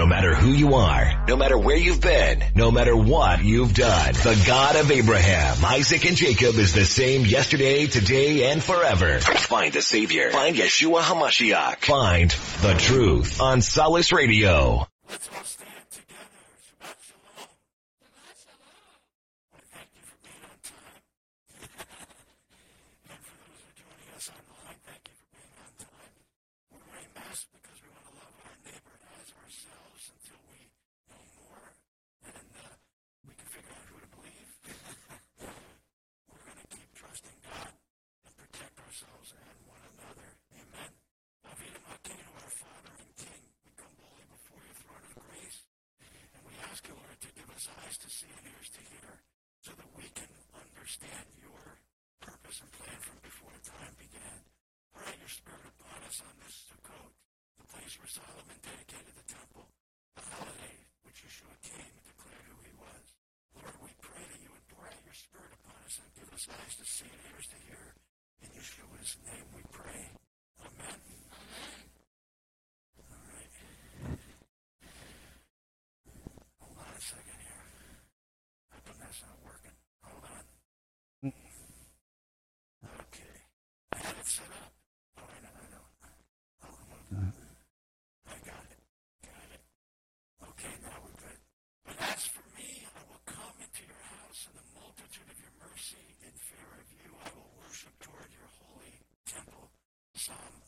No matter who you are, no matter where you've been, no matter what you've done, the God of Abraham, Isaac, and Jacob is the same yesterday, today, and forever. Find the Savior. Find Yeshua HaMashiach. Find the truth on Solace Radio. Let's all stand together. Shabbat shalom. Shabbat shalom. Thank you for being on time. and for those who are joining us online, thank you for being on time. We're wearing masks because we want to love our neighbor as ourselves until we know more and uh, we can figure out who to believe. We're going to keep trusting God and protect ourselves and one another. Amen. Avinu Malkeinu, our Father and King, we come boldly before your throne of grace. And we ask you, Lord, to give us eyes to see and ears to hear so that we can understand your purpose and plan from before time began. Pour out your spirit upon us on this Sukkot, the place where Solomon dedicated the temple, the holiday which Yeshua came and declared who he was. Lord, we pray that you would pour out your spirit upon us and give us eyes to see and ears to hear. In Yeshua's name we pray. Amen. All right. Hold on a second here. How come that's not working? Hold on. Okay. Set up. Oh, I know, I know. I'll. I got it. Got it. Okay, now we're good. But as for me, I will come into your house in the multitude of your mercy. In fear of you, I will worship toward your holy temple. Psalm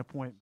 An appointment.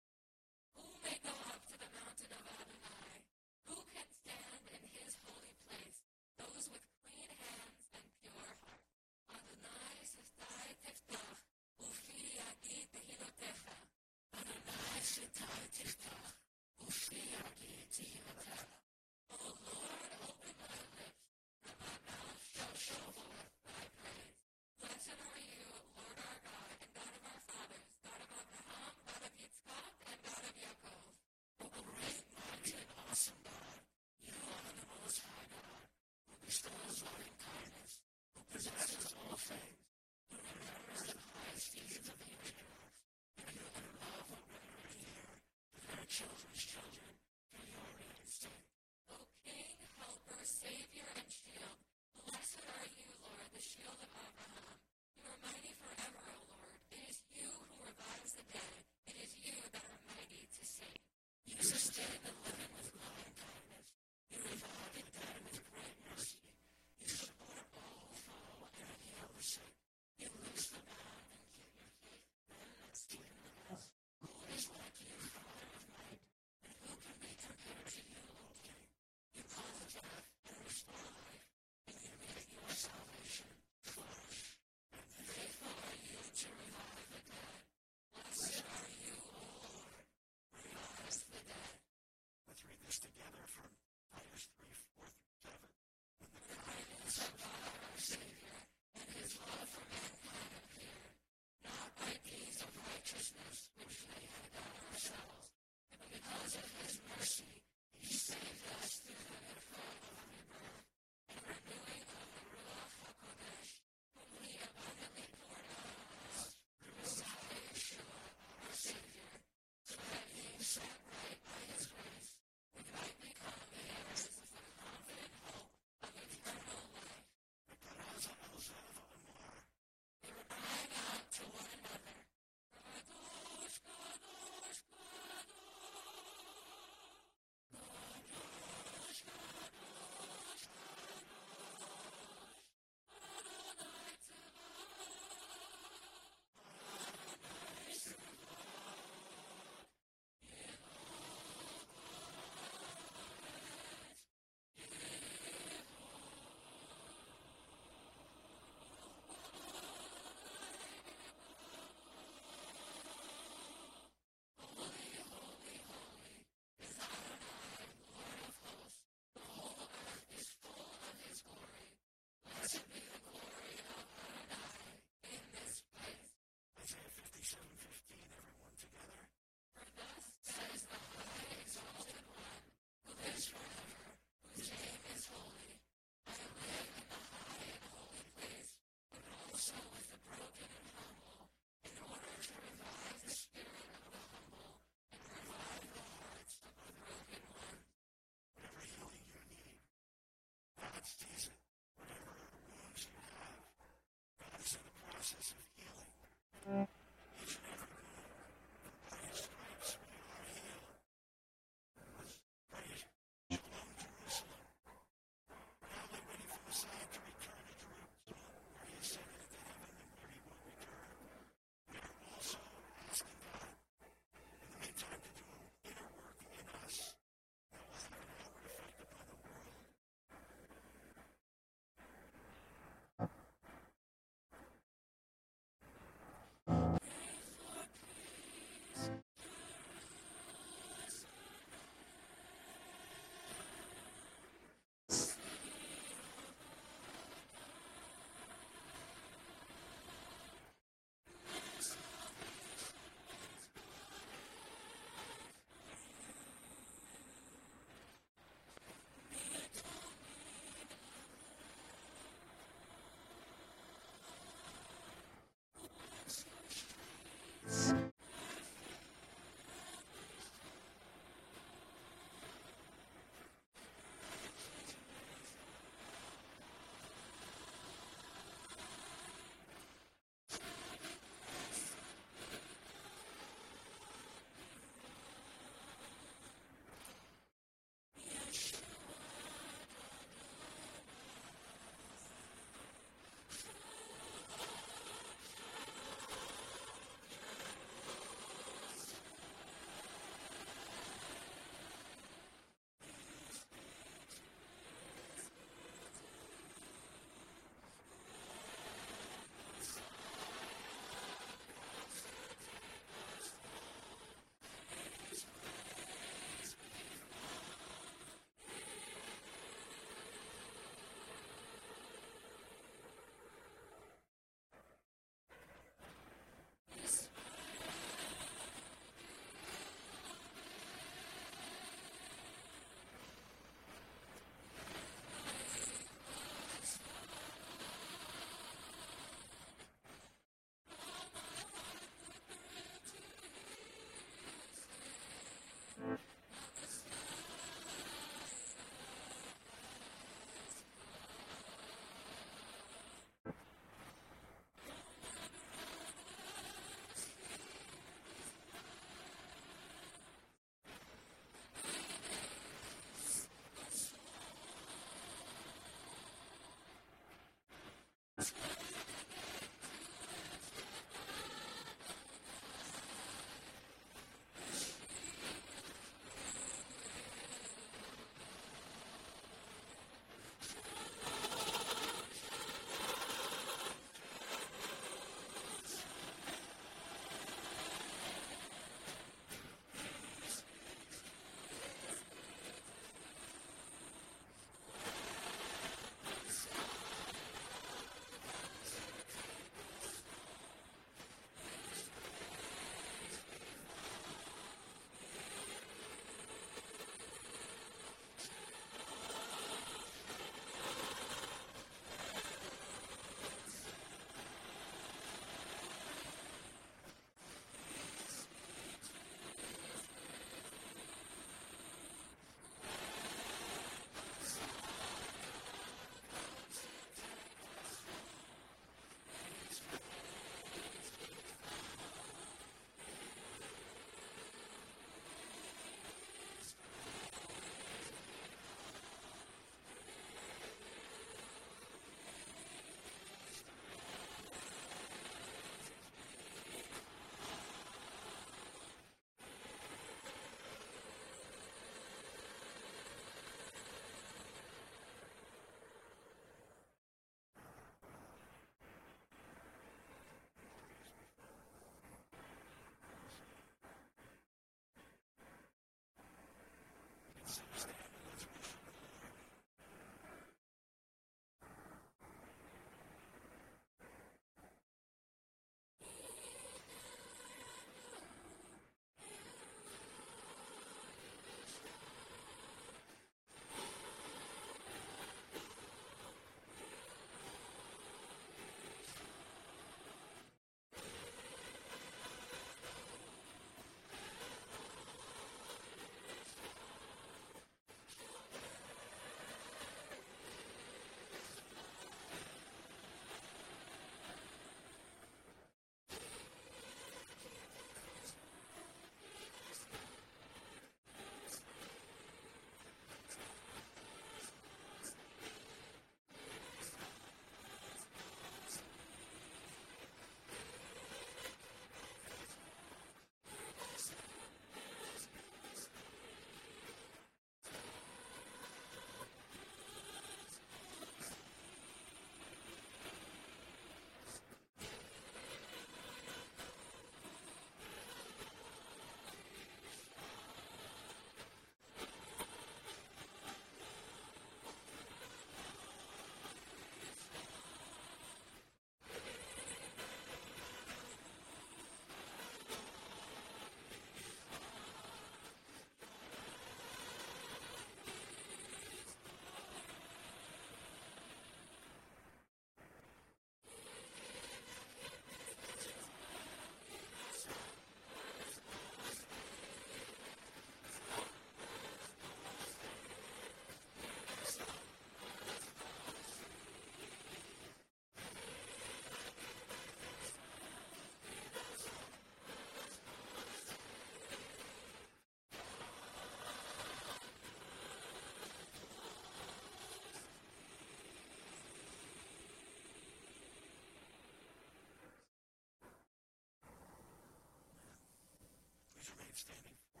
standing for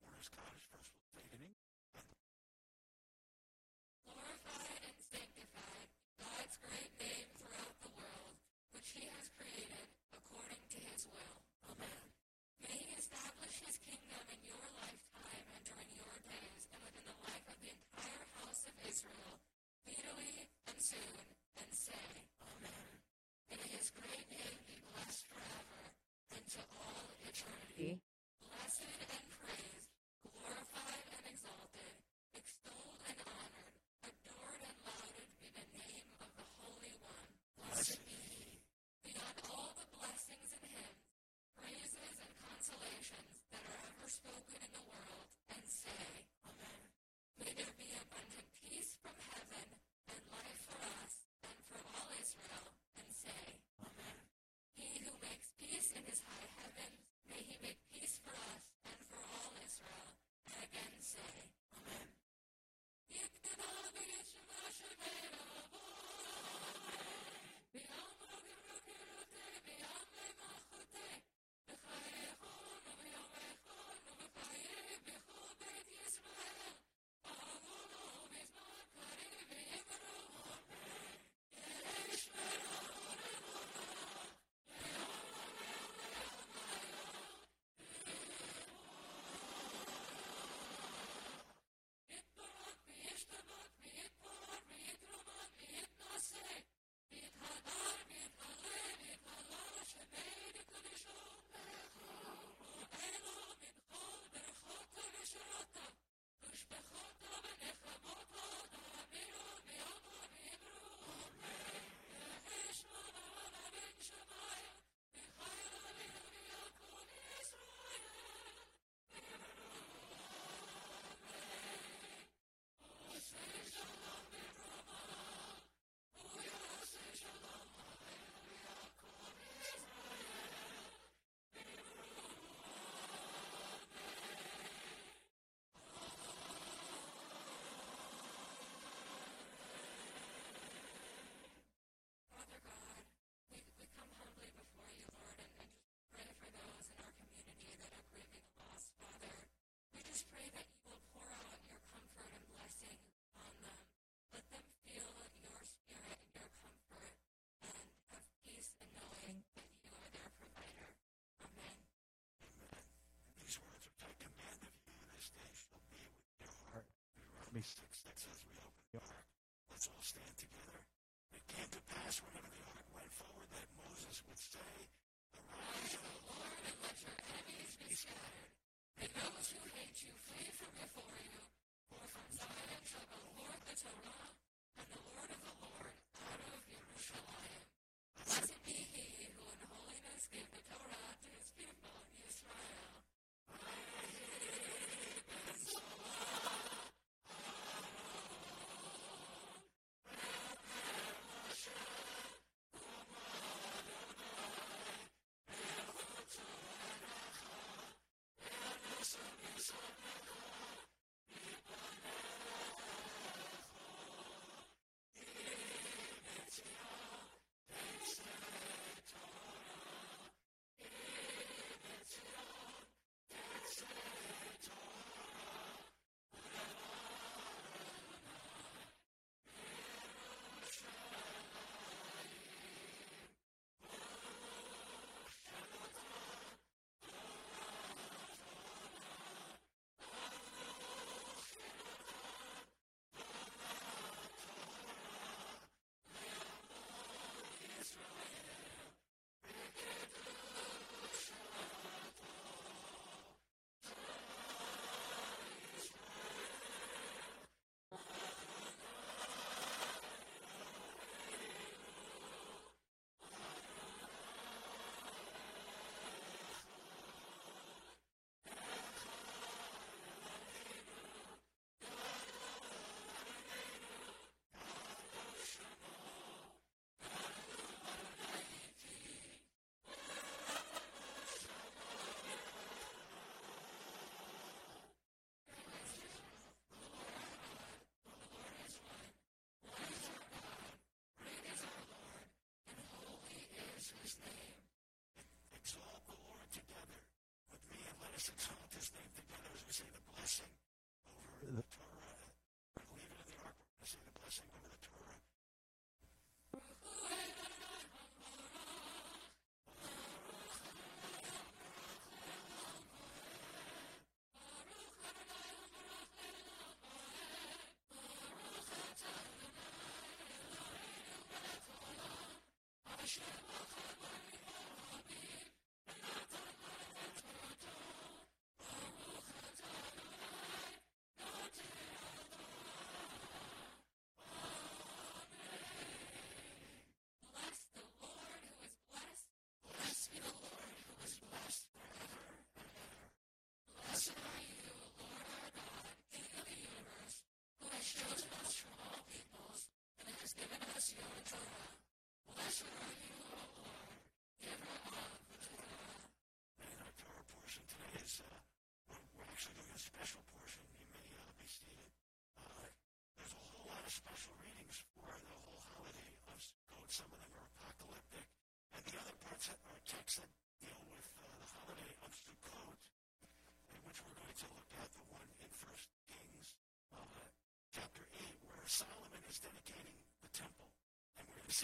Warner's Cottage Festival. as we open the ark. Let's all stand together. It came to pass whenever the ark went forward that Moses would say, Arise, O Lord, and let your enemies be scattered. And those who hate you flee from before you, for from Zion shall go forth the Torah blessing. Some of this name together as we say the blessing.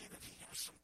see that he has some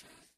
truth.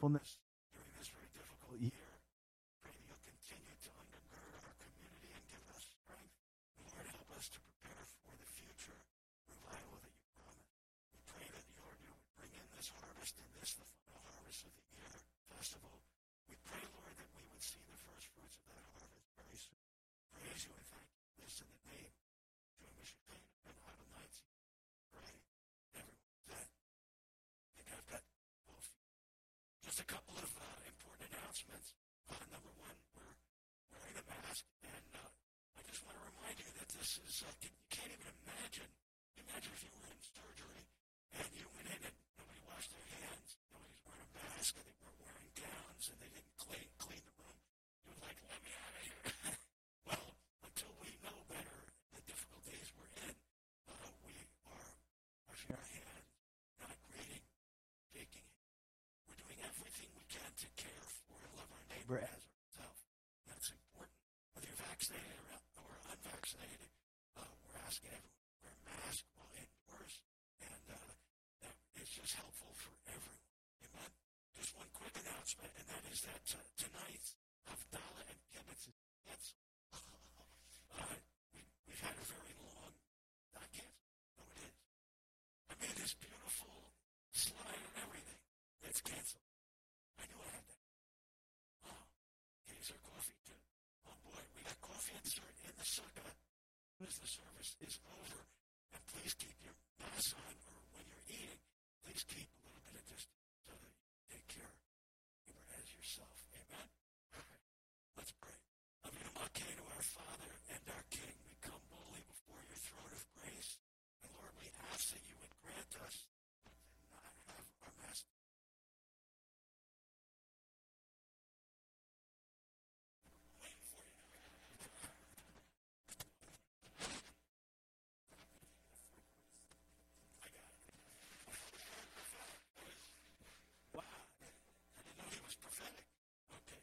Faithfulness during this very difficult year. Pray that you'll continue to undergird our community and give us strength. Lord, help us to prepare for the future revival that you promised. We pray that, Lord, you would bring in this harvest and this, the final harvest of the year festival. We pray, Lord, that we would see the first fruits of that harvest very soon. Praise you and thank you. This in the name of Yeshua ben and Adonai. Pray. Everyone said. I think I've got both. A couple of uh, important announcements. Uh, number one, we're wearing a mask, and uh, I just want to remind you that this is, uh, you can't even imagine. Imagine if you were in surgery and you went in and nobody washed their hands, nobody's wearing a mask, and they weren't wearing gowns, and they didn't clean, clean the room. You were like, let me out of here. well, until we know better the difficult days we're in, uh, we are washing our hands, not greeting, shaking hands. We're doing everything we can to care for and love our neighbor as ourselves. That's important. Whether you're vaccinated or, unvaccinated, uh, we're asking everyone to wear a mask while indoors, and uh, that is just helpful for everyone. Amen. Just one quick announcement, and that is that uh, tonight's Havdalah and Kiddush is canceled. uh, we, we've had a very long, not canceled, no it is. I made this beautiful slide and everything. It's canceled. I knew I had that. Oh, here's our coffee too. Oh boy, we got coffee and dessert in the sukkah as the service is over. And please keep your mask on, or when you're eating, please keep a little bit of distance so that you take care of your neighbor as yourself. Amen. All right, let's pray. Avinu Malkeinu, our Father and our King, we come boldly before your throne of grace. And Lord, we ask that you would grant us to not have our mask waiting for you. I got it. Wow. I didn't know he was prophetic. Okay.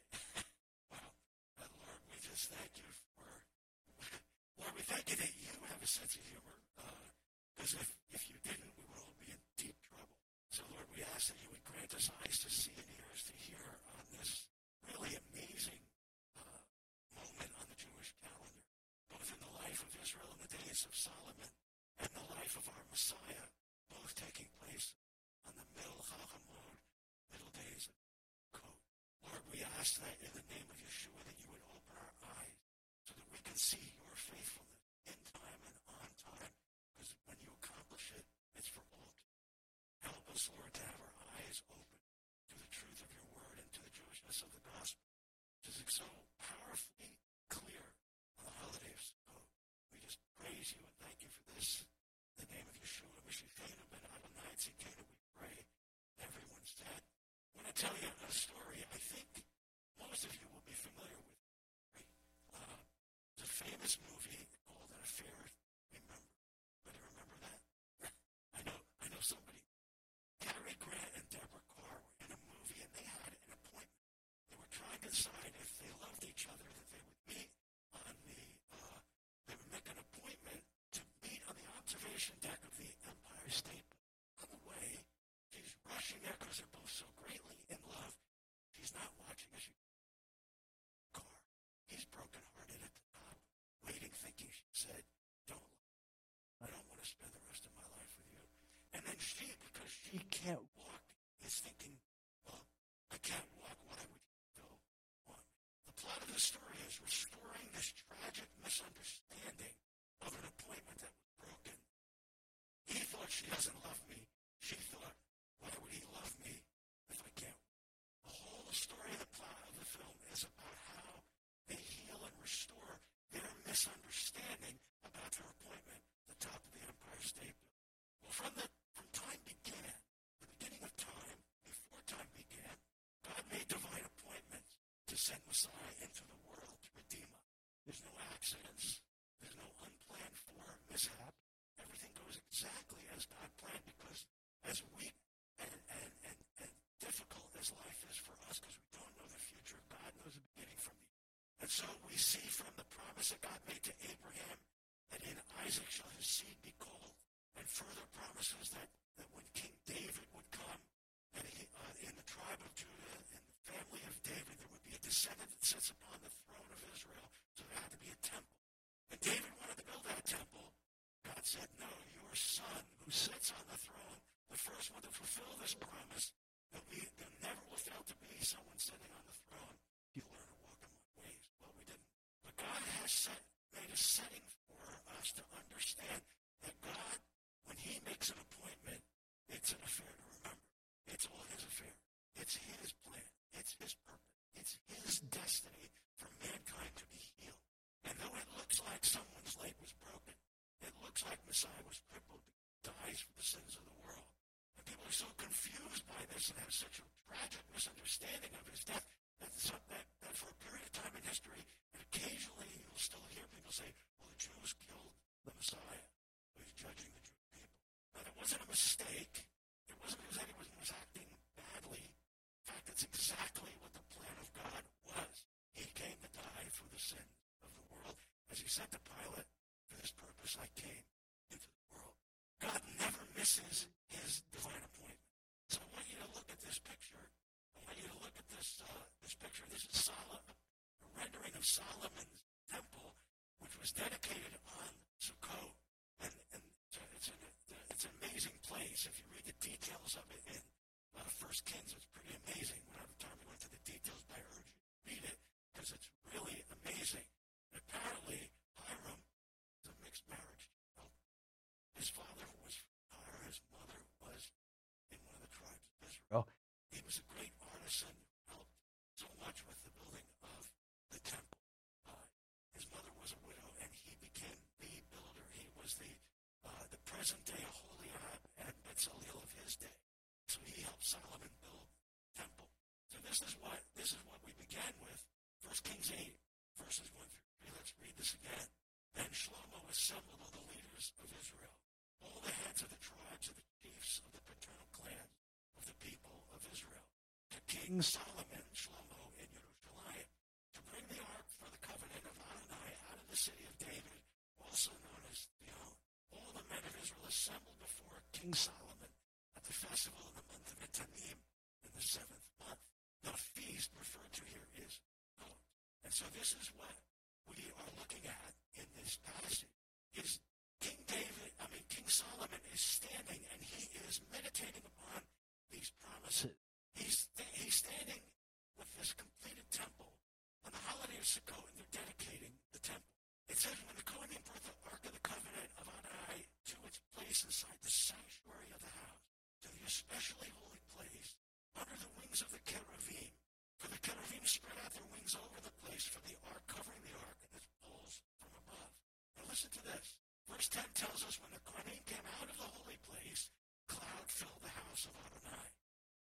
wow. Uh, Lord, we just thank you for, Lord, we thank you that you have a sense of humor. Because if, if you didn't, we would all be in deep trouble. So, Lord, we ask that you would grant us eyes to see and ears to hear on this really amazing uh, moment on the Jewish calendar, both in the life of Israel in the days of Solomon and the life of our Messiah, both taking place on the middle Chol Hamoed, middle days of Sukkot. Lord, we ask that in the name of Yeshua that you would open our eyes so that we can see your faithfulness in time and on time, because when you accomplish it, it's for all. Help us, Lord, to have our eyes open to the truth of your word and to the Jewishness of the gospel, which is so powerfully clear on the holiday of Sukkot. We just praise you and thank you for this. In the name of Yeshua, Mishifenu ben Adonai Tzidkenu, we pray. Everyone said, I want to tell you a story I think most of you will be familiar with. Right? Uh, a famous movie called An Affair. Remember? Anybody remember that? I know. I know somebody. Cary Grant and Deborah Kerr were in a movie, and they had an appointment. They were trying to decide if they loved each other, that they would meet on the. Uh, they would make an appointment to meet on the observation deck of the Empire State. On the way, she's rushing there because they're both so greatly in love. She's not watching as she car. He's brokenhearted at the top, waiting, thinking she said, "Don't, I don't want to spend the rest of my life with you." And then she, because she can't walk, is thinking, "Well, I can't walk. Why would still want? The plot of the story is restoring this tragic misunderstanding of an appointment that was broken. He thought she doesn't love me. She thought, why would he love me if I can't? The whole story of the plot of the film is about how they heal and restore their misunderstanding about their appointment at the top of the Empire State Building. Well, from the from time began, the beginning of time, before time began, God made divine appointments. Send Messiah into the world to redeem us. There's no accidents. There's no unplanned for mishap. Everything goes exactly as God planned because as weak and, and, and, and difficult as life is for us because we don't know the future, God knows the beginning from the end. And so we see from the promise that God made to Abraham that in Isaac shall his seed be called, and further promises that, that when King David would come, and uh, in the tribe of Judah, in the family of David, there would be a descendant that sits upon the throne of Israel. So there had to be a temple. And David wanted to build that temple. God said, No, your son who sits on the throne, the first one to fulfill this promise, there'll, be, there never will fail to be someone sitting on the throne. You learn to walk in my ways. Well, we didn't. But God has set, made a setting for us to understand that God, when he makes an appointment, it's an affair to remember. It's all his affair. It's his plan. It's his purpose. It's his destiny for mankind to be healed. And though it looks like someone's leg was broken, it looks like Messiah was crippled, dies for the sins of the world. And people are so confused by this and have such a tragic misunderstanding of his death that, that, that for a period of time in history, and occasionally you'll still hear people say, well, the Jews killed the Messiah. He's judging the Jewish people. Now, that wasn't a mistake. It wasn't because anyone was acting badly. In fact, it's exactly what the plan of God was. He came to die for the sins of the world. As he said to Pilate, for this purpose I came into the world. God never misses his divine appointment. So I want you to look at this picture. I want you to look at this uh, this picture. This is Solomon, a rendering of Solomon's temple, which was dedicated on Sukkot. And, and it's, an, it's an amazing place. If you read the details of it in uh, First Kings, it's pretty amazing. When I have time to the details, I urge you to read it because it's really amazing. And apparently, Hiram is a mixed marriage. You know? His father was from Tyre, his mother was in one of the tribes of Israel. He was a great artisan who helped so much with the building of the temple. Uh, his mother was a widow, and he became the builder. He was the uh, the present day Aholiab and Bezalel of his day. So he helped Solomon build the temple. So this is what this is what we began with. First Kings eight, verses one through three. Let's read this again. Then Shlomo assembled all the leaders of Israel, all the heads of the tribes of the chiefs of the paternal clans of the people of Israel, to King Solomon, Shlomo in Jerusalem, to bring the ark for the covenant of Adonai out of the city of David, also known as Tziyon. All the men of Israel assembled before King Solomon at the festival in the month of Etanim in the seventh month. The feast referred to here is Sukkot. And so this is what we are looking at in this passage. Is King David, I mean King Solomon is standing and he is meditating upon these promises. He's, he's standing with this completed temple on the holiday of Sukkot and they're dedicating the temple. It says when the Kohanim brought the Ark of the Covenant of Adonai to its place inside the sanctuary of the house, to the especially holy place, under the wings of the cherubim. For the cherubim spread out their wings over the place for the ark, covering the ark and its poles from above. Now listen to this. Verse 10 tells us when the Kohanim came out of the holy place, cloud filled the house of Adonai.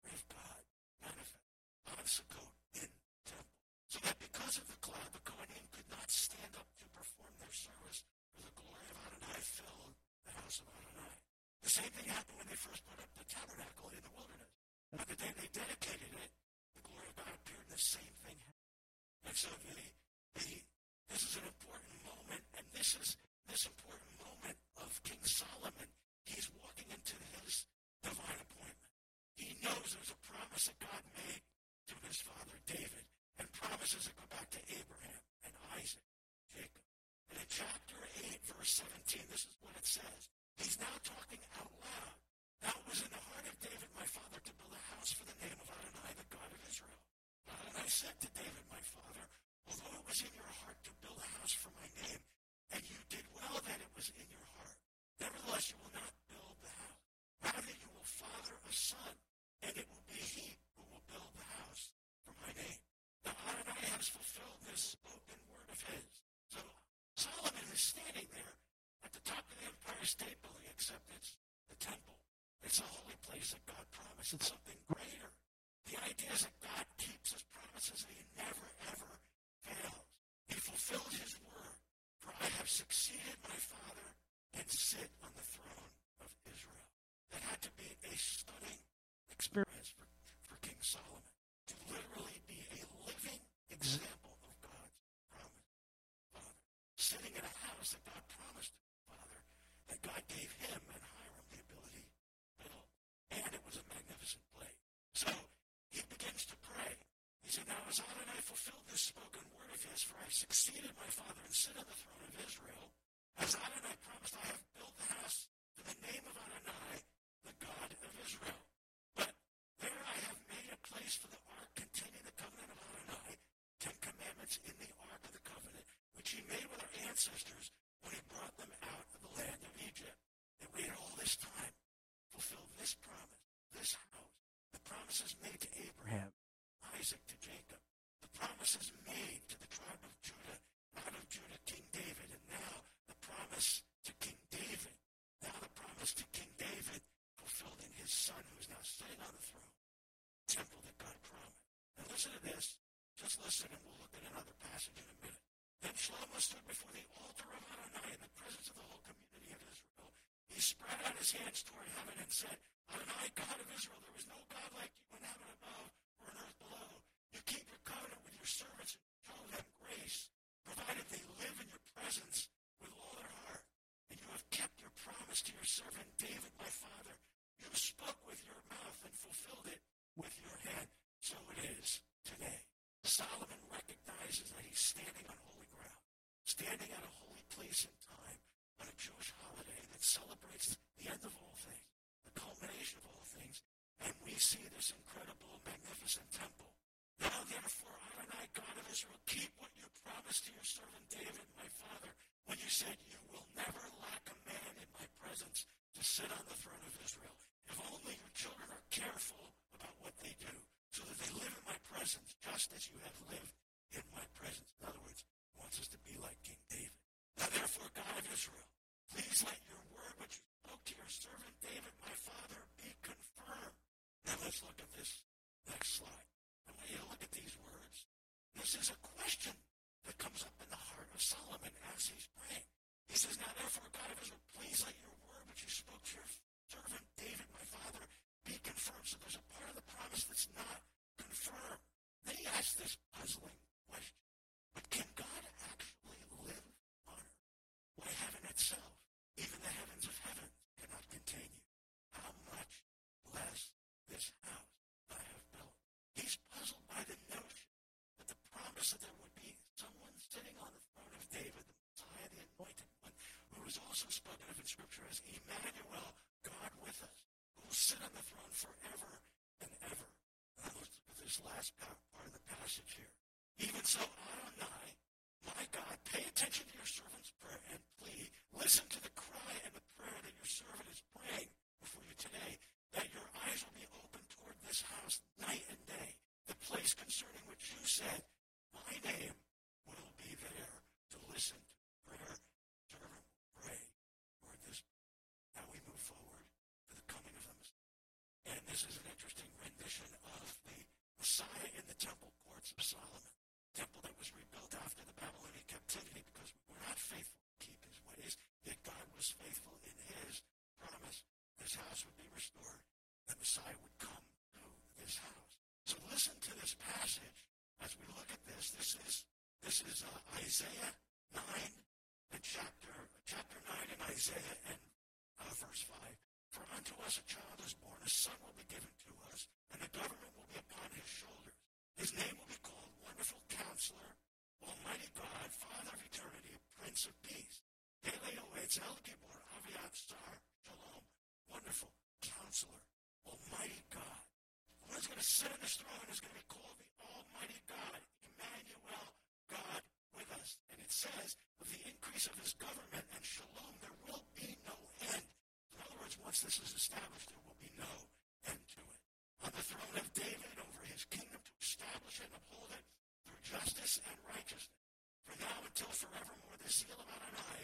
Of God manifest on Sukkot in temple. So that because of the cloud, the Kohanim could not stand up to perform their service, for the glory of Adonai filled the house of Adonai. The same thing happened when they first put up the tabernacle in the wilderness. On the day they dedicated it, the glory of God appeared, and the same thing happened. And so the, the, this is an important moment, and this is this important moment of King Solomon. He's walking into his divine appointment. He knows there's a promise that God made to his father David, promises that go back to Abraham and Isaac, Jacob. And in chapter 8, verse 17, this is what it says. He's now talking out loud. Now it was in the heart of David, my father, to build a house for the name of Adonai, the God of Israel. Adonai said to David, my father, although it was in your heart to build a house for my name, and you did well that it was in your heart, nevertheless you will not build the house. Rather you will father a son, and it will be he who will build the house for my name. Now Adonai has fulfilled this spoken word of his. So Solomon is standing there at the top of the Empire State Building, except it's the temple. It's a holy place that God promised. It's something greater The idea is that God keeps his promises and he never, ever fails. He fulfilled his word. For I have succeeded my father and sit on the throne of Israel. That had to be a stunning experience for, for King Solomon to literally be a living example of God's promise. Father, sitting that God promised Father, that God gave him and Hiram the ability to build. And it was a magnificent play. So he begins to pray. He said, Now as Adonai fulfilled this spoken word of his, for I succeeded my father and sit on the throne of Israel, as Adonai promised, I have built the house to the name of Adonai, the God of Israel. But there I have made a place for the ark containing the covenant of Adonai, Ten Commandments in the ark of the covenant, which he made with ancestors when he brought them out of the land of Egypt. They waited all this time, fulfilled this promise, this house, the promises made to Abraham, Isaac to Jacob, the promises made to the tribe of Judah, out of Judah, King David, and now the promise to King David, now the promise to King David fulfilled in his son who is now sitting on the throne, temple that God promised. Now listen to this. Just listen and we'll look at another passage in a minute. Then Shlomo stood before the altar of Adonai in the presence of the whole community of Israel. He spread out his hands toward heaven and said, Adonai, God of Israel, there is no God like you in heaven above or on earth below. You keep your covenant with your servants and show them grace, provided they live in your presence with all their heart. And you have kept your promise to your servant David, my father. You spoke with your mouth and fulfilled it with your hand. So it is today. Solomon recognizes that he's standing on holy standing at a holy place in time on a Jewish holiday that celebrates the end of all things, the culmination of all things. And we see this incredible, magnificent temple. Now, therefore, Adonai, God of Israel, keep what you promised to your servant David, my father, when you said, You will never lack a man in my presence to sit on the throne of Israel. If only your children are careful about what they do, so that they live in my presence, just as you have lived in my presence. In other words, wants us to be like King David. Now, therefore, God of Israel, please let your word, which you spoke to your servant David, my father, be confirmed. Now, let's look at this next slide. I want you to look at these words. This is a question that comes up in the heart of Solomon as he's praying. He says, Now, therefore, God of Israel, please let your word, which you spoke to your servant David, my father, be confirmed. So there's a part of the promise that's not confirmed. Then he asks this puzzling question. But can God actually live on earth? Why heaven itself, even the heavens of heavens, cannot contain you? How much less this house I have built? He's puzzled by the notion that the promise that there would be someone sitting on the throne of David, the Messiah, the anointed one, who is also spoken of in Scripture as Emmanuel, God with us, who will sit on the throne forever and ever. Now let's look at this last part of the passage here. Even so, Adonai, my God, pay attention to your servant's prayer and plea. Listen to the cry and the prayer that your servant is praying before you today, that your eyes will be open toward this house night and day, the place concerning which you said, my name will be there to listen to prayer. Servant pray for this. Now we move forward to the coming of the Messiah. And this is an interesting rendition of the Messiah in the temple courts of Solomon, temple that was rebuilt after the Babylonian captivity because we were not faithful to keep his ways, yet God was faithful in his promise. This house would be restored. The Messiah would come to this house. So listen to this passage as we look at this. This is this is uh, Isaiah 9 and chapter chapter 9 in Isaiah and uh, verse 5. For unto us a child is born, a son will be given to us, and the government will be upon his shoulders. His name will be called Wonderful Counselor, Almighty God, Father of Eternity, Prince of Peace. Pele-Yoetz El Gibor Avi-Ad Sar Shalom. Wonderful Counselor, Almighty God. The one who's going to sit on this throne is going to be called the Almighty God, Emmanuel, God with us. And it says, with the increase of his government and shalom, there will be no end. In other words, once this is established, there will be no end to it. On the throne of David over his kingdom to establish and uphold it through justice and righteousness. For now until forevermore, the seal of Adonai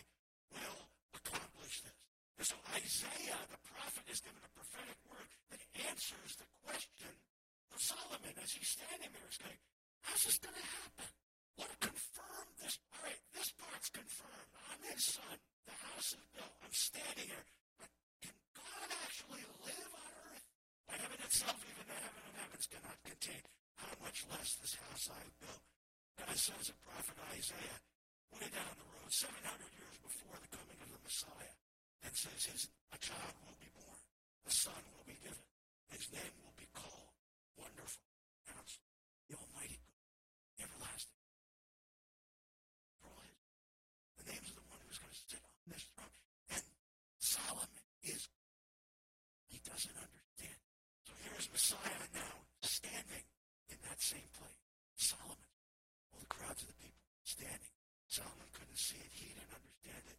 will accomplish this. And so Isaiah, the prophet, is given a prophetic word that answers the question of Solomon, as he's standing there, is going, how's this going to happen? What confirm this? All right, this part's confirmed. I'm his son. The house is built. I'm standing here. But can God actually live on earth? By heaven itself, even the heaven of heavens cannot contain. How much less this house I built? God says a prophet Isaiah, way down the road, 700 years before the coming of the Messiah, and says his, a child will be born, a son will be given. His name will be called Wonderful Counselor, the Almighty God, Everlasting. The names of the one who's going to sit on this throne. And Solomon is, he doesn't understand. So here's Messiah now standing in that same place. Solomon, all the crowds of the people standing. Solomon couldn't see it. He didn't understand it.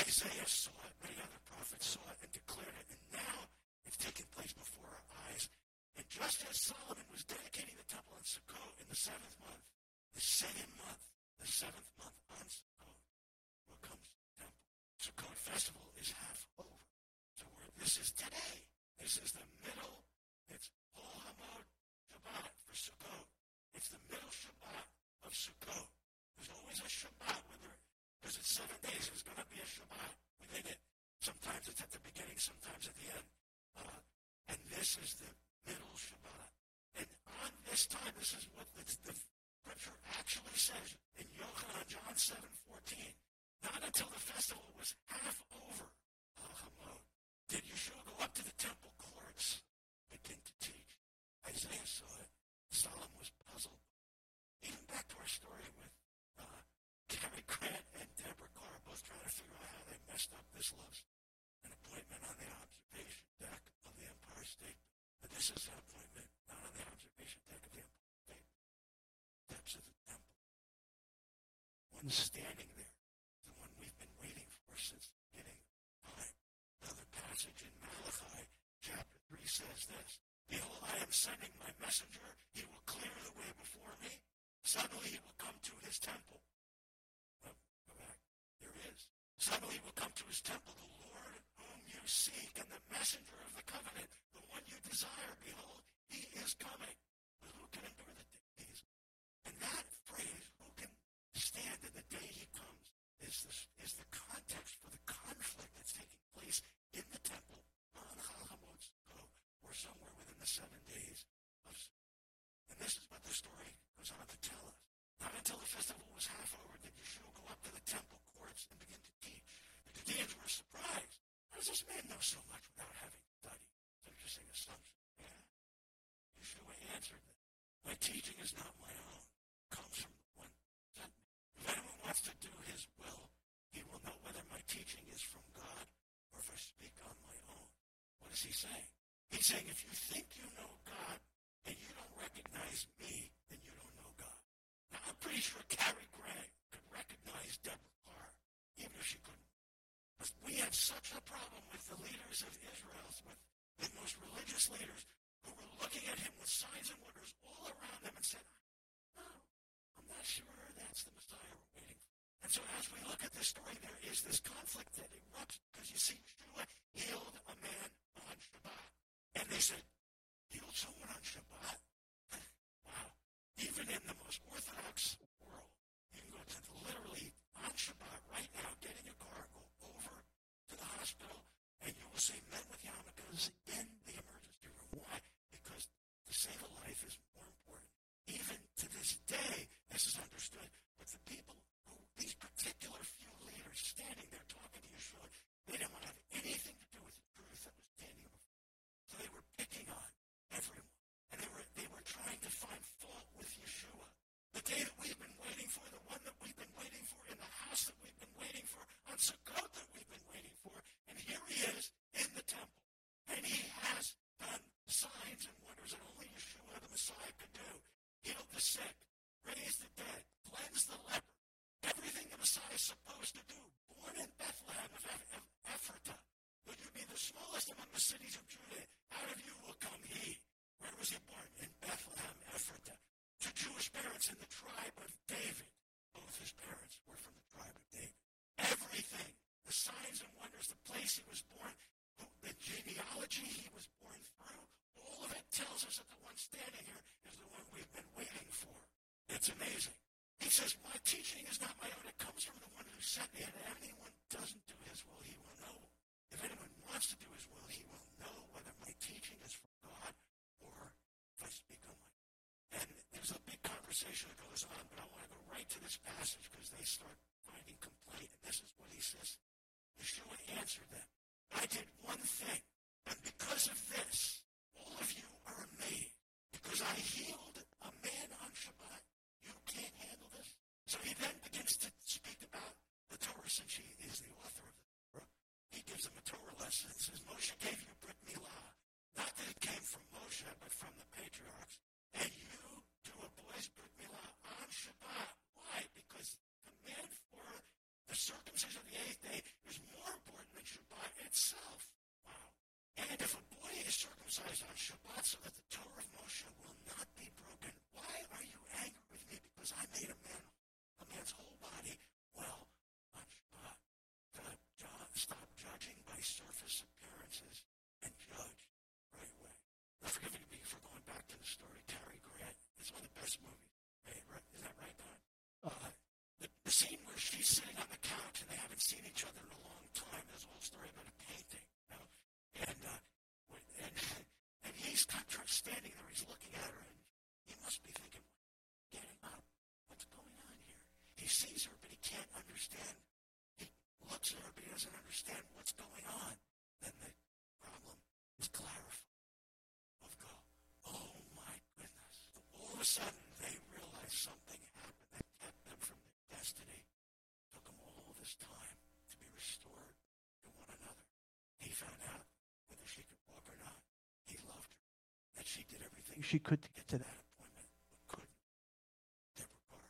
Isaiah saw it. Many other prophets saw it and declared it. And now it's taking place before our eyes. And just as Solomon was dedicating the temple in Sukkot in the seventh month, the same month, the seventh month on Sukkot, comes to the temple? Sukkot festival is half over. So this is today. This is the middle. It's Chol Hamoed Shabbat for Sukkot. It's the middle Shabbat of Sukkot. There's always a Shabbat, whether because it's seven days, there's going to be a Shabbat within it. Sometimes it's at the beginning, sometimes at the end. Uh, and this is the middle Shabbat. And on this time, this is what the, the scripture actually says in Yochanan, John 7, 14. Not until the festival was half over, did Yeshua go up to the temple courts, and begin to teach. Isaiah saw it. Solomon was puzzled. Even back to our story with uh, Grant and Deborah Kerr, both trying to figure out how they messed up this list. An appointment on the observation deck of the Empire State. But this is an appointment not on the observation deck of the Empire State. Steps of the temple. One standing there, the one we've been waiting for since the beginning of time. Another passage in Malachi, chapter 3 says this. Behold, I am sending my messenger. He will clear the way before me. Suddenly he will come to his temple. Oh, go back. There is. Suddenly he will come to his temple, the Lord whom you seek, and the messenger of the covenant, the one you desire. Behold, he is coming. But who can endure the days? And that phrase, who can stand in the day he comes, is the, is the context for the conflict that's taking place in the temple on Chol Hamoed or somewhere within the seven days of And this is what the story goes on to tell us. Not until the festival was half over did Yeshua go up to the temple courts and begin to teach. The Judeans were surprised. How does this man know so much without having studied? It's an interesting assumption. Yeah. Yeshua answered them. My teaching is not my own. It comes from the one sent me. If anyone wants to do his will, he will know whether my teaching is from God or if I speak on my own. What is he saying? He's saying if you think you know God and you don't recognize me, then you don't know God. I'm pretty sure Cary Grant could recognize Deborah Kerr, even if she couldn't. But we have such a problem with the leaders of Israel, with the most religious leaders, who were looking at him with signs and wonders all around them and said, no, I'm not sure that's the Messiah we're waiting for. And so as we look at this story, there is this conflict that erupts because you see, Yeshua healed a man on Shabbat. And they said, healed someone on Shabbat? Even in the most orthodox world, you can go to the, literally on Shabbat right now, get in your car, go over to the hospital, and you will see men with yarmulkes in the emergency room. Why? Because to save a life is more important. Even to this day, this is understood. But the people who, these particular few leaders standing there talking to Yeshua, they didn't want to have anything to do with the truth that was standing before them. So they were picking on everyone. And they were, they were trying to find fault with Yeshua. The day that we've been waiting for, the one that we've been waiting for, in the house that we've been on Sukkot that we've been waiting for. And here he is in the temple. And he has done signs and wonders that only Yeshua, the Messiah, could do. Healed the sick, raised the dead, cleansed the leper. Everything the Messiah is supposed to do. Born in Bethlehem of Ephratah. Would you be the smallest among the cities of Judah? Out of you will come he. Where was he born? In Bethlehem, Ephratah. To Jewish parents in the tribe of David. Both his parents were from the tribe of David. Everything, the signs and wonders, the place he was born, the genealogy he was born through, all of it tells us that the one standing here is the one we've been waiting for. It's amazing. He says, My teaching is not my own. It comes from the one who sent me. And if anyone doesn't do his will, he will know. If anyone wants to do his will, he will know whether my teaching is from God or if I speak on my and there's a big conversation that goes on, but I want to go right to this passage because they start finding complaint. And this is what he says. Yeshua answered them. I did one thing, and because of this, all of you are amazed. Because I healed a man on Shabbat. You can't handle this. So he then begins to speak about the Torah since he is the author of the Torah. He gives them a Torah lesson and says, Moshe gave you Brit Milah. Not that it came from Moshe, but from the patriarchs. And you do a boy's Brit Milah on Shabbat. Why? Because the command for the circumcision of the eighth day is more important than Shabbat itself. Wow. And if a boy is circumcised on Shabbat so that the Torah of Moshe will not be broken, why are you angry with me? Because I made a man, a man's whole body well on Shabbat. God, John, stop judging by surface appearances and judge right way. Now, forgive me for going back to the story. Cary Grant. It's one of the best movies. Right? right? Is that right, Don? Uh, the, the scene where she's sitting on the couch and they haven't seen each other in a long time. There's a whole story about a painting. You know? And, uh, and, and he's got her standing there. He's looking at her and he must be thinking, getting up. What's going on here? He sees her, but he can't understand. He looks at her, but he doesn't understand what's going on. Then the problem is clarified of God. Oh my goodness. All of a sudden, they realized something happened that kept them from their destiny. took them all this time to be restored to one another. He found out whether she could walk or not. He loved her. That she did everything she could to get to that appointment, but couldn't. Deborah Kerr.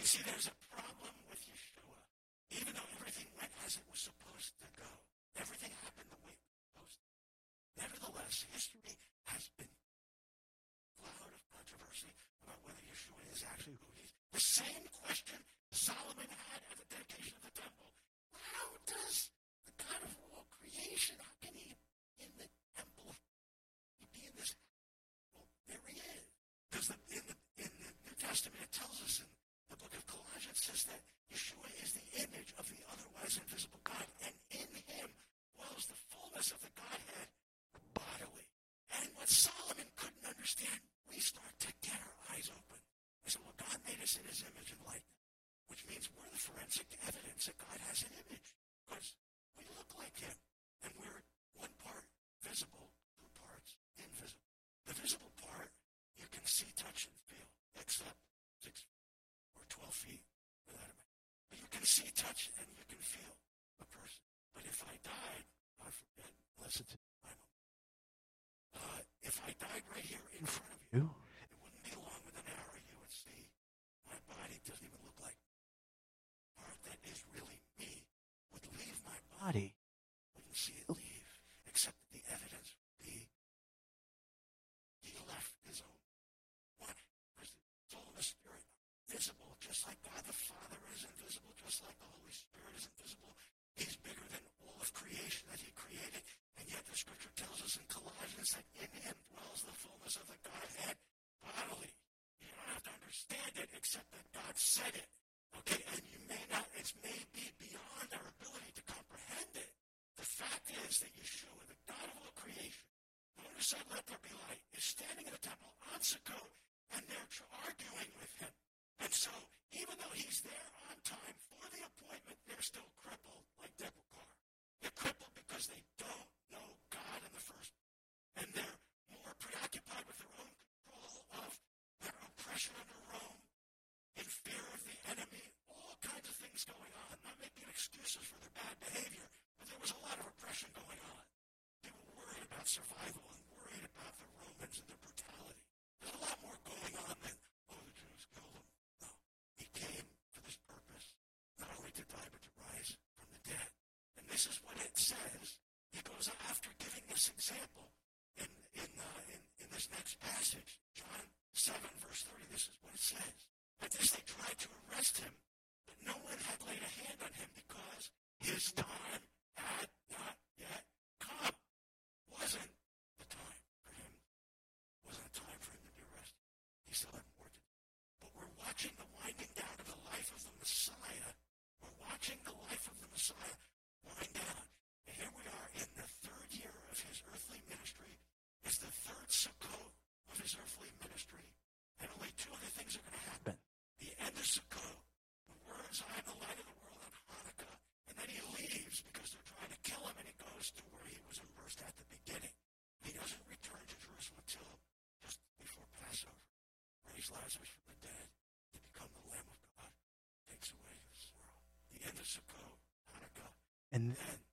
you see, there's a problem with Yeshua. Even though everything went as it was supposed to go, everything happened the way it was supposed to. Nevertheless, history has been cloud of controversy about whether Yeshua is actually who he is. The same question Solomon had at the dedication of the temple. How does the God of all creation, how can he in the temple he be in this? Well, there he is. Because the, in, the, in the New Testament it tells us in the book of Colossians says that Yeshua is the image of the otherwise invisible God, and in him dwells the fullness of the Godhead bodily. And what Solomon couldn't understand, we start to get our eyes open. I said, well, God made us in his image and likeness, which means we're the forensic evidence that God has an image, because we look like him, and we're one part visible, two parts invisible. The visible part you can see, touch, and feel, except six or 12 feet without a man. But you can see, touch, and you can feel a person. But if I died, God forbid, unless it's my moment, uh, if I died right here in front of you, it wouldn't be long with an arrow. You would see my body doesn't even look like the part that is really me would leave my body. Wouldn't see it leave, except that the evidence would be he left his own one. Because the soul and the spirit are visible, just like God the Father is invisible, just like the Holy Spirit is invisible. He's bigger than all of creation that he created. And yet the scripture tells us in Colossians that in him dwells the fullness of the Godhead bodily. You don't have to understand it except that God said it. Okay, and you may not, it may be beyond our ability to comprehend it. The fact is that Yeshua, the God of all creation, the one who said, let there be light, is standing in the temple on Sukkot, and they're tr- arguing with him. And so, even though he's there on time for the appointment, they're still crippled, like Deborah Kerr. They're crippled because they don't know God in the first and they're more preoccupied with their own control of their oppression under Rome, in fear of the enemy, all going on. Not making excuses for their bad behavior, but there was a lot of oppression going on. They were worried about survival and worried about the Romans and their brutality. There's a lot more going on than, oh, the Jews killed him. No, he came for this purpose, not only to die, but to rise from the dead. And this is what it says. He goes after giving this example in in, uh, in in this next passage, raised Lazarus from the dead to become the Lamb of God, takes away the end of Sukkot, Hanukkah, and then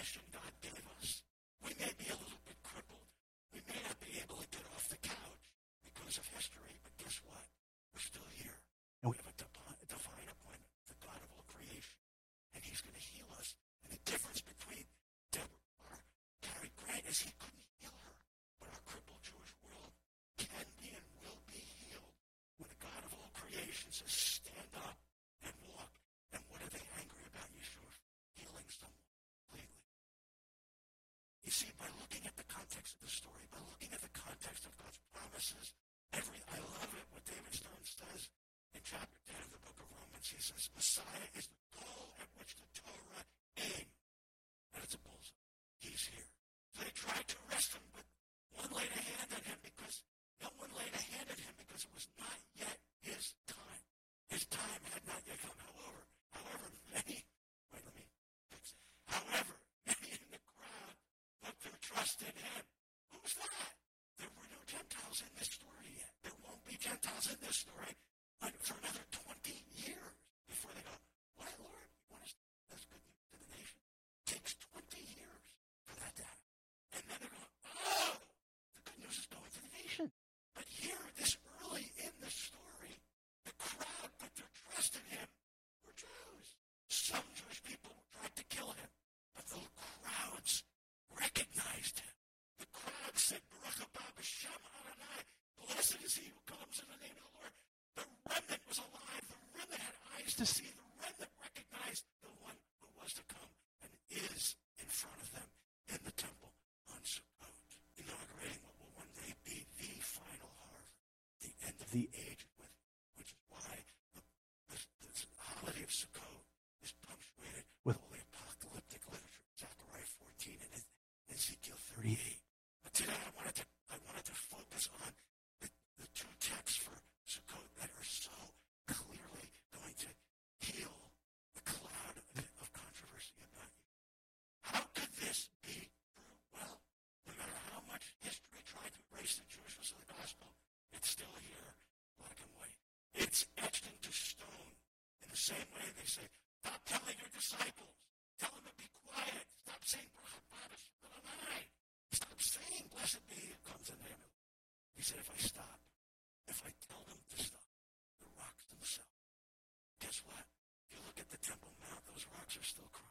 mission God. context of the story by looking at the context of God's promises. Every I love it what David Stone says in chapter 10 of the book of Romans. He says Messiah is the goal at which the Torah aimed. And it's a bullseye. He's here. They tried to arrest him, but one laid a hand on him because no one laid a hand on him because it was not yet his time. His time had not yet come. tells in this story, went from saying, Stop saying, blessed be who comes in Lord. He said, if I stop, if I tell them to stop, the rocks themselves, guess what? If you look at the Temple Mount, those rocks are still crying.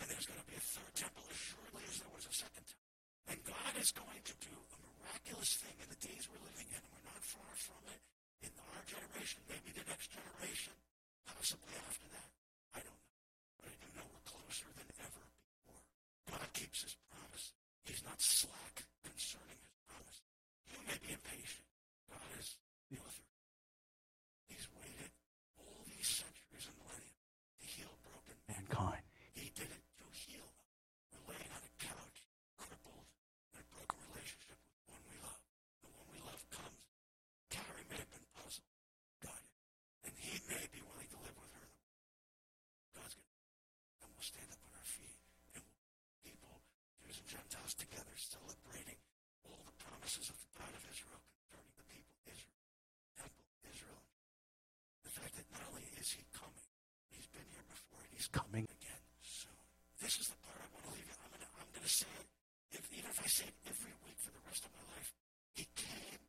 And there's going to be a third temple as surely as there was a second temple. And God is going to do a miraculous thing in the days we're living in. We're not far from it in our generation, maybe the next generation, possibly after that. I don't know. But I do know we're closer than ever before. God keeps his promise. He's not slack concerning his promise. You may be impatient. God is the author. He's waited all these centuries and millennia to heal broken mankind. He did it to heal them. We're laying on a couch, crippled, in a broken relationship with one we love. The one we love comes. Carrie may have been puzzled. Got it. And he may be willing to live with her. God's going to. And we'll stand up on our feet. And we'll people, Jews and Gentiles together, celebrating all the promises of the God of Israel concerning the people of Israel, temple Israel. The fact that not only is he coming, he's been here before, and he's coming again soon. This is the part I want to leave you. I'm gonna, I'm gonna say it, if, even if I say it every week for the rest of my life. He came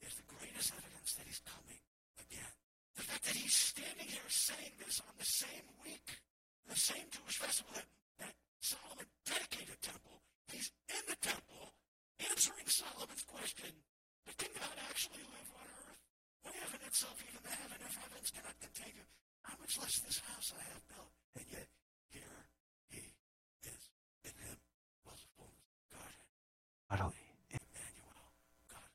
is the greatest evidence that he's coming again. The fact that he's standing here saying this on the same week, the same Jewish festival that, that Solomon dedicated temple, he's in the temple answering Solomon's question, but can God actually live on earth? When heaven itself, even the heaven of heavens, cannot contain you, how much less this house I have built? And yet, here he is. In him was the fullness of Godhead. Utterly. Emmanuel, God.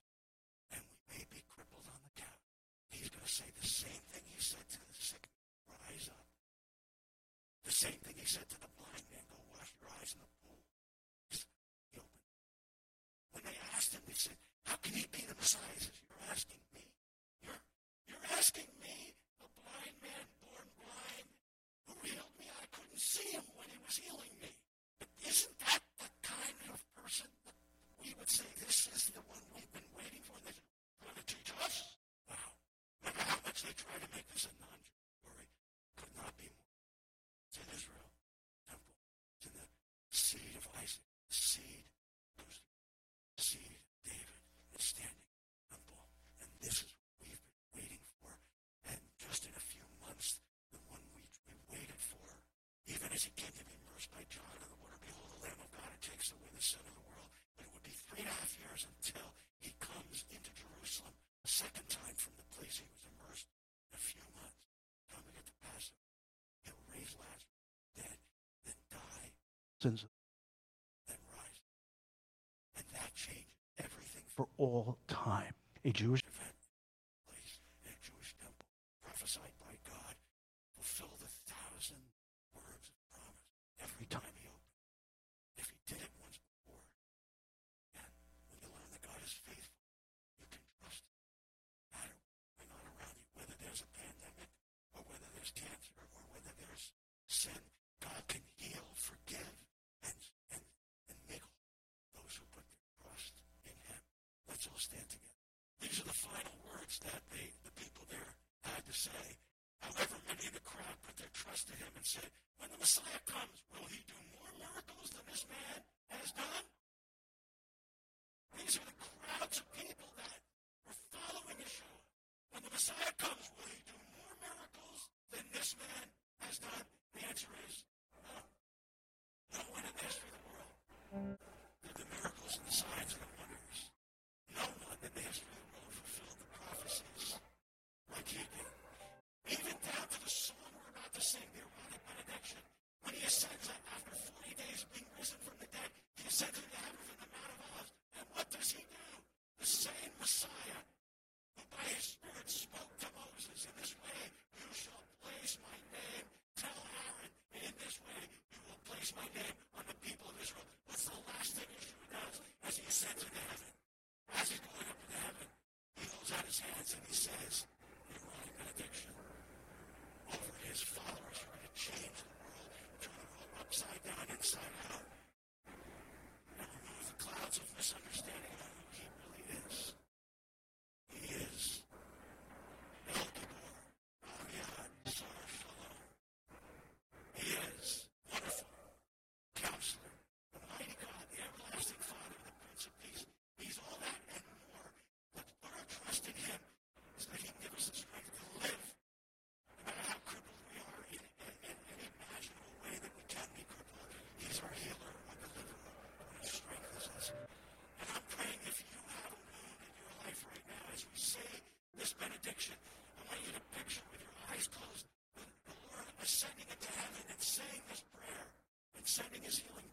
And we may be crippled on the couch. He's going to say the same thing he said to the sick, rise up. The same thing he said to the blind man, go wash your eyes in the pool. He opened. When they asked him, they said, how can he be the Messiah? Says, you're asking me. You're, you're asking me, a blind man born blind, who healed me. I couldn't see him when he was healing me. But isn't that the kind of person that we would say, this is the one we've been waiting for? They're going to teach us? Wow. No how much they try to make this a non-Jewish story, could not be more. It's in Israel, temple. It's in the seed of Isaac, the seed goes the seed of David is standing temple. And this is what we've been waiting for. And just in a few months, the one we, we waited for, even as he came to be immersed by John in the water, behold, the Lamb of God who takes away the sin of the world. But it would be three and a half years until he comes into Jerusalem a second time from the place he was immersed in a few months. Time we get to Passover. He'll raise Lazarus dead, then sins then rise. And that changes everything for all time. A Jewish event place in a Jewish temple, prophesied by God, fulfill the thousand words of promise every time he opened. If he did it once before, and when you learn that God is faithful, you can trust him. No matter what's going on around you, whether there's a pandemic, or whether there's cancer, or whether there's sin, God can heal, forgive, and, and, and make whole those who put their trust in him. Let's all stand together. These are the final words that they, the people there had to say. However, many in the crowd put their trust in him and said, When the Messiah comes, will he do more miracles than this man has done? These are the crowds of people that were following Yeshua. When the Messiah comes, will he do more miracles than this man has done? The answer is no. No one in the history of the world did the miracles and the signs and the wonders. No one in the history of the world fulfilled the prophecies like he did. Even down to the song we're about to sing, the Aaronic benediction. When he ascends after 40 days of being risen from the dead, he ascends into heaven from the Mount of Olives. And what does he do? The same Messiah who by his Spirit spoke to Moses, In this way you shall place my name. Tell Aaron, in this way you will place my name on the people of Israel. What's the last thing Yeshua does as he ascends into heaven? As he's going up into heaven, he holds out his hands and he says, the Aaronic benediction over his followers who are going to change the world, turn the world upside down, inside out, and remove the clouds of misunderstanding about who he really is. He is El Gibor, Avi-Ad, Sar Shalom. I want you to picture with your eyes closed the Lord ascending into heaven and saying this prayer and sending his healing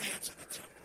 stands in the temple.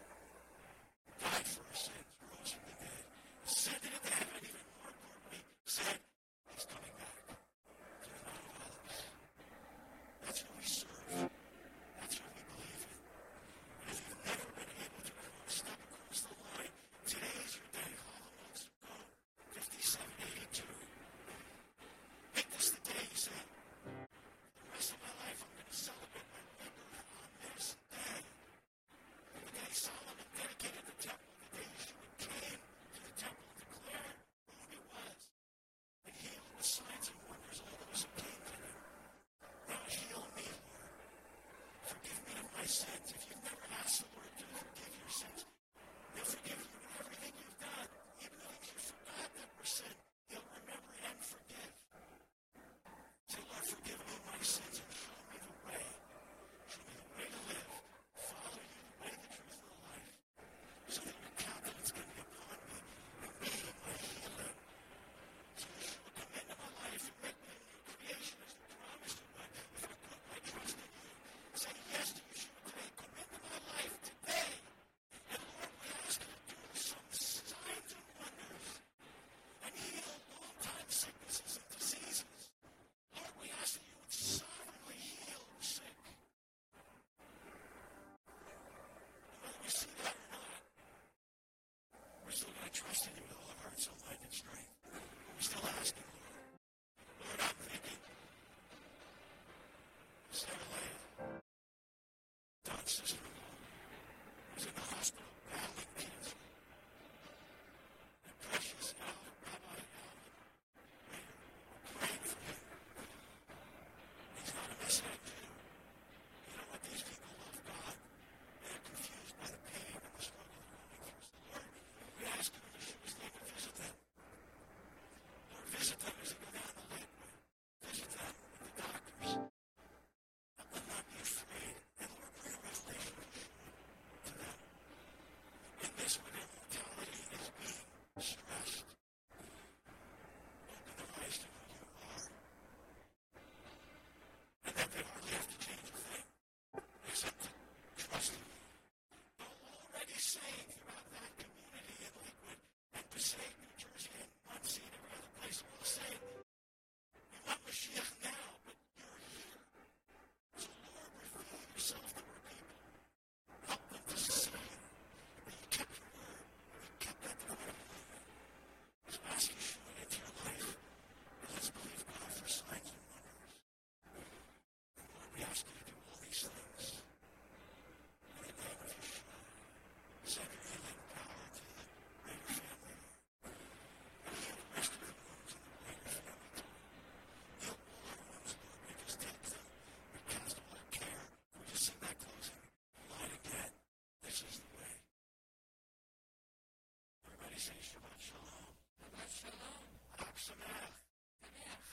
Say Shabbat Shalom. Shabbat Shalom. Chag Sameach.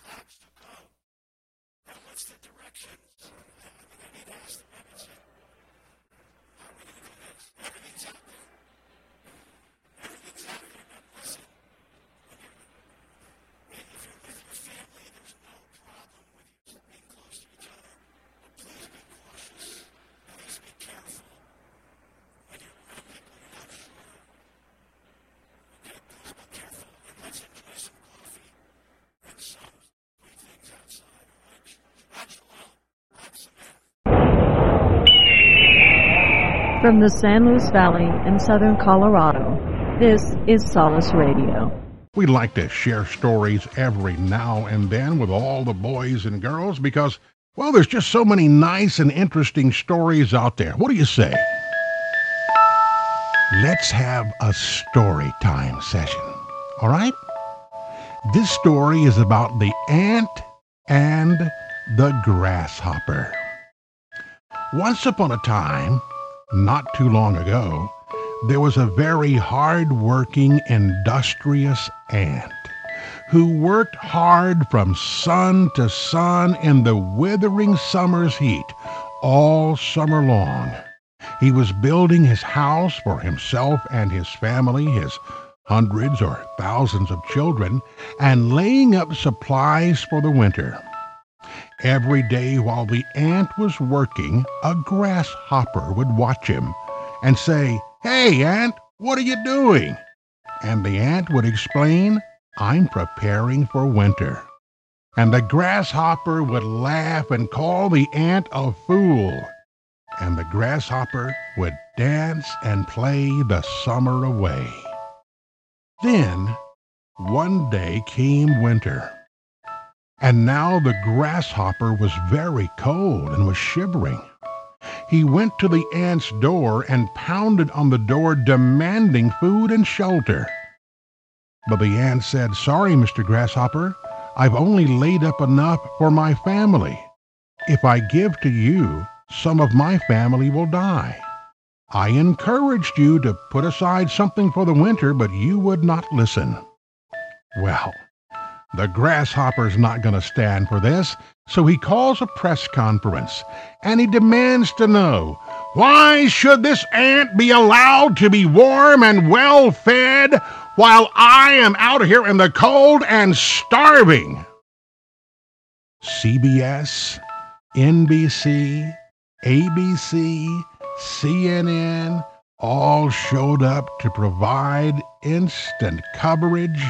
Chag Sukkot. Now what's the directions? I think I need to ask the here. How are we going to do this? Everything's out there. Everything's out there. Now listen. When you're, if you're with your family, there's no problem with you being close to each other. But please be cautious. Please be careful. When you're around people you're not sure. Okay, please be careful. And let's enjoy some coffee and some sweet things outside, all right? Shabbat shalom. Chag Sameach. From the San Luis Valley in southern Colorado, this is Solace Radio. We like to share stories every now and then with all the boys and girls because, well, there's just so many nice and interesting stories out there. What do you say? Let's have a story time session. All right? This story is about the ant and the grasshopper. Once upon a time, not too long ago, there was a very hard-working, industrious ant who worked hard from sun to sun in the withering summer's heat all summer long. He was building his house for himself and his family, his hundreds or thousands of children, and laying up supplies for the winter. Every day while the ant was working, a grasshopper would watch him and say, Hey, ant, what are you doing? And the ant would explain, I'm preparing for winter. And the grasshopper would laugh and call the ant a fool. And the grasshopper would dance and play the summer away. Then, one day came winter. And now the grasshopper was very cold and was shivering. He went to the ant's door and pounded on the door demanding food and shelter. But the ant said, Sorry, Mr. Grasshopper, I've only laid up enough for my family. If I give to you, some of my family will die. I encouraged you to put aside something for the winter, but you would not listen. Well, the grasshopper's not going to stand for this, so he calls a press conference and he demands to know why should this ant be allowed to be warm and well fed while I am out here in the cold and starving? CBS, NBC, ABC, CNN all showed up to provide instant coverage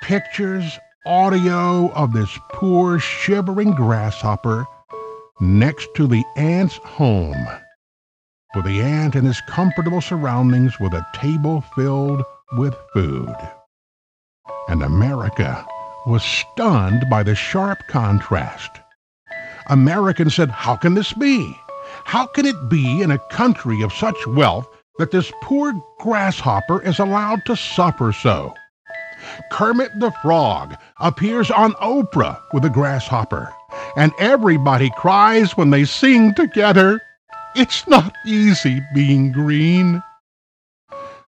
pictures, audio of this poor shivering grasshopper next to the ant's home, with the ant in his comfortable surroundings with a table filled with food. And America was stunned by the sharp contrast. Americans said, How can this be? How can it be in a country of such wealth that this poor grasshopper is allowed to suffer so? Kermit the Frog appears on Oprah with a grasshopper, and everybody cries when they sing together. It's not easy being green.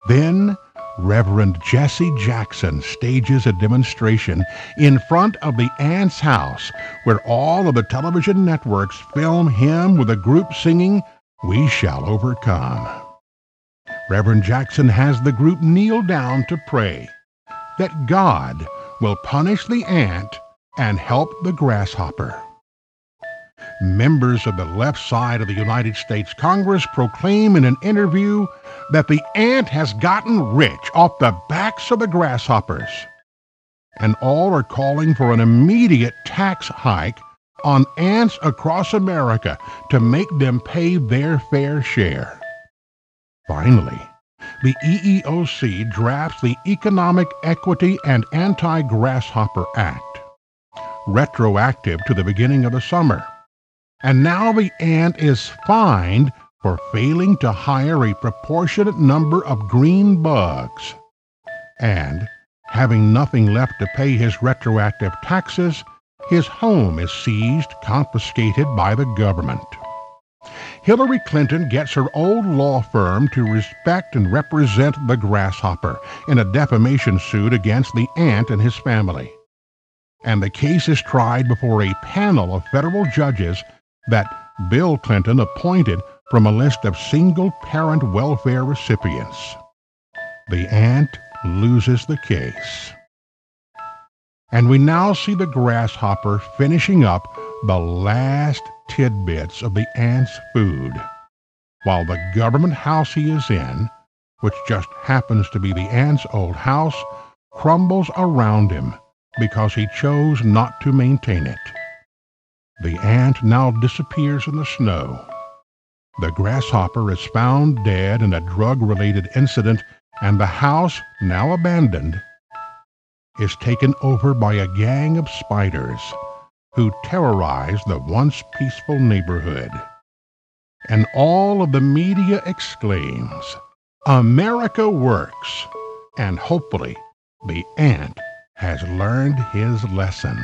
Then Reverend Jesse Jackson stages a demonstration in front of the Ants House where all of the television networks film him with a group singing, We Shall Overcome. Reverend Jackson has the group kneel down to pray that God will punish the ant and help the grasshopper. Members of the left side of the United States Congress proclaim in an interview that the ant has gotten rich off the backs of the grasshoppers. And all are calling for an immediate tax hike on ants across America to make them pay their fair share. Finally, the EEOC drafts the Economic Equity and Anti Grasshopper Act, retroactive to the beginning of the summer. And now the ant is fined for failing to hire a proportionate number of green bugs. And, having nothing left to pay his retroactive taxes, his home is seized, confiscated by the government. Hillary Clinton gets her old law firm to respect and represent the grasshopper in a defamation suit against the ant and his family. And the case is tried before a panel of federal judges that Bill Clinton appointed from a list of single parent welfare recipients. The ant loses the case. And we now see the grasshopper finishing up the last tidbits of the ant's food, while the government house he is in, which just happens to be the ant's old house, crumbles around him because he chose not to maintain it. The ant now disappears in the snow. The grasshopper is found dead in a drug related incident, and the house, now abandoned, is taken over by a gang of spiders who terrorize the once peaceful neighborhood. And all of the media exclaims, America works, and hopefully the ant has learned his lesson.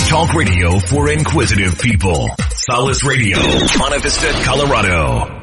Talk radio for inquisitive people. Solace Radio, Monte Vista, Colorado.